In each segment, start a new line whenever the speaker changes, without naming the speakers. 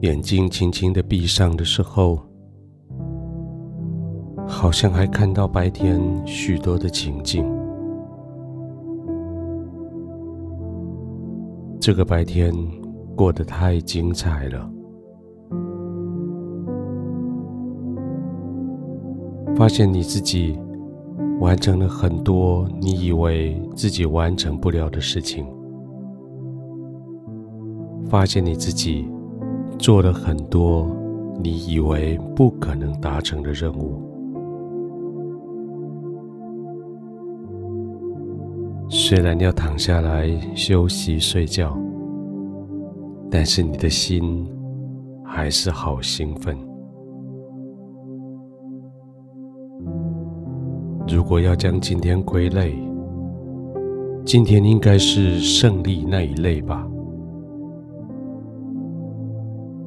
眼睛轻轻的闭上的时候，好像还看到白天许多的情景。这个白天过得太精彩了，发现你自己完成了很多你以为自己完成不了的事情，发现你自己做了很多你以为不可能达成的任务。虽然要躺下来休息睡觉，但是你的心还是好兴奋。如果要将今天归类，今天应该是胜利那一类吧。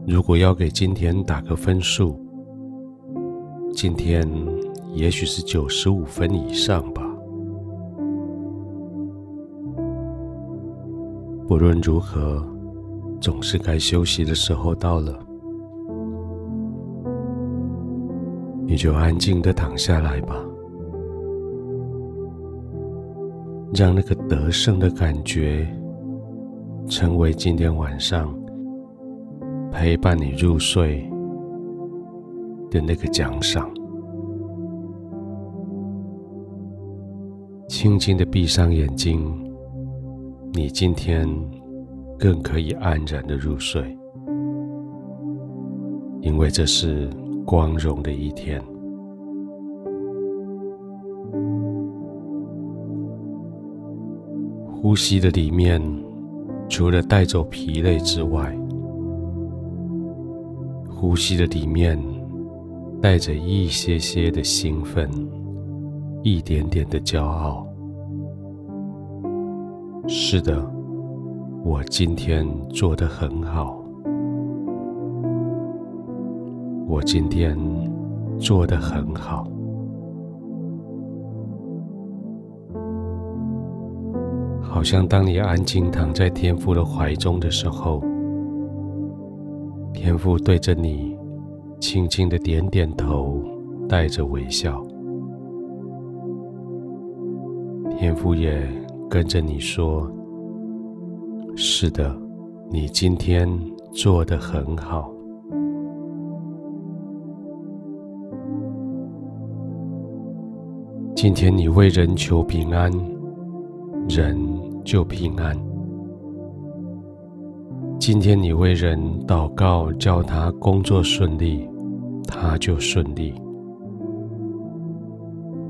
如果要给今天打个分数，今天也许是九十五分以上吧。不论如何，总是该休息的时候到了，你就安静的躺下来吧，让那个得胜的感觉成为今天晚上陪伴你入睡的那个奖赏。轻轻的闭上眼睛。你今天更可以安然的入睡，因为这是光荣的一天。呼吸的里面，除了带走疲累之外，呼吸的里面带着一些些的兴奋，一点点的骄傲。是的，我今天做得很好。我今天做得很好。好像当你安静躺在天父的怀中的时候，天父对着你轻轻的点点头，带着微笑。天父也跟着你说：“是的，你今天做得很好。今天你为人求平安，人就平安。今天你为人祷告，叫他工作顺利，他就顺利。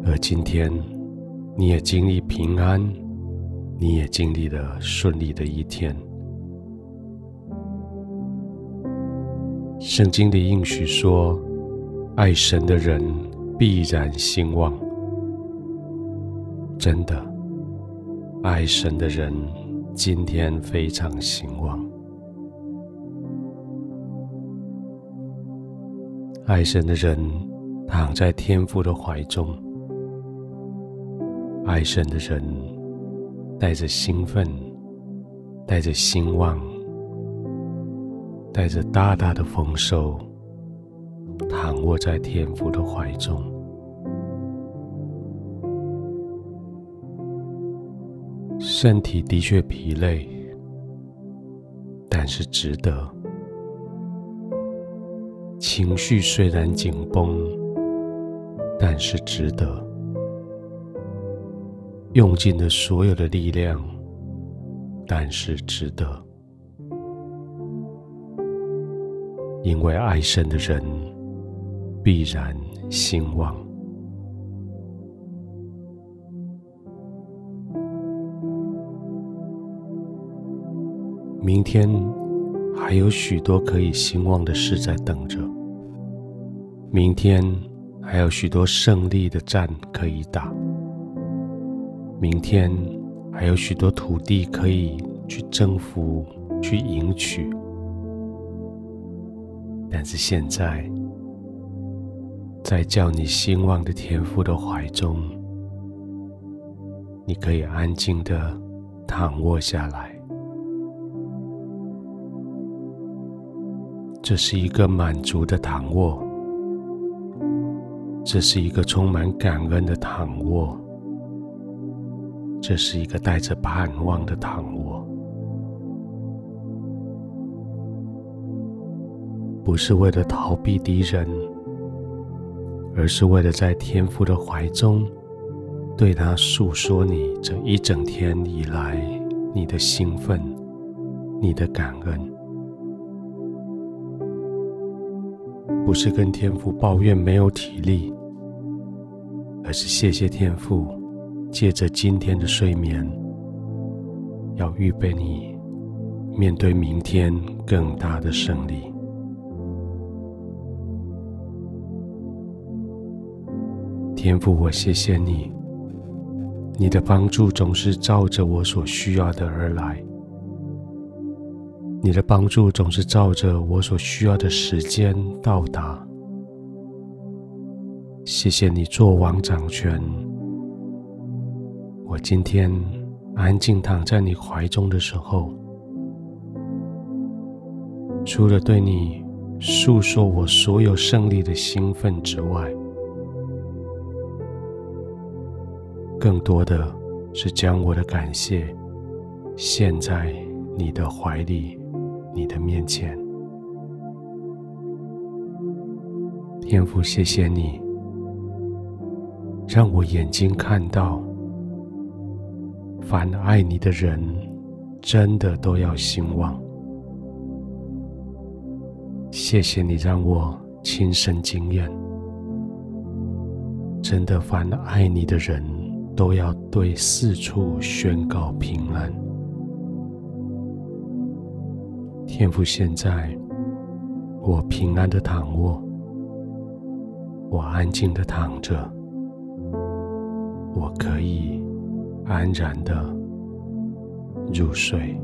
而今天你也经历平安。”你也经历了顺利的一天。圣经里应许说：“爱神的人必然兴旺。”真的，爱神的人今天非常兴旺。爱神的人躺在天父的怀中，爱神的人。带着兴奋，带着兴旺，带着大大的丰收，躺卧在天父的怀中。身体的确疲累，但是值得。情绪虽然紧绷，但是值得。用尽了所有的力量，但是值得，因为爱神的人必然兴旺。明天还有许多可以兴旺的事在等着，明天还有许多胜利的战可以打。明天还有许多土地可以去征服、去赢取，但是现在，在叫你兴旺的天父的怀中，你可以安静的躺卧下来，这是一个满足的躺卧，这是一个充满感恩的躺卧，这是一个带着盼望的躺卧，不是为了逃避敌人，而是为了在天父的怀中，对他诉说你这一整天以来你的兴奋，你的感恩。不是跟天父抱怨没有体力，而是谢谢天父，借着今天的睡眠，要预备你面对明天更大的胜利。天父，我谢谢你，你的帮助总是照着我所需要的而来。你的帮助总是照着我所需要的时间到达。谢谢你做王掌权。我今天安静躺在你怀中的时候，除了对你诉说我所有胜利的兴奋之外，更多的是将我的感谢献在你的怀里。你的面前，天父，谢谢你，让我眼睛看到，凡爱你的人，真的都要兴旺。谢谢你让我亲身经验，真的凡爱你的人，都要对四处宣告平安。天父，现在我平安的躺卧，我安静的躺着，我可以安然的入睡。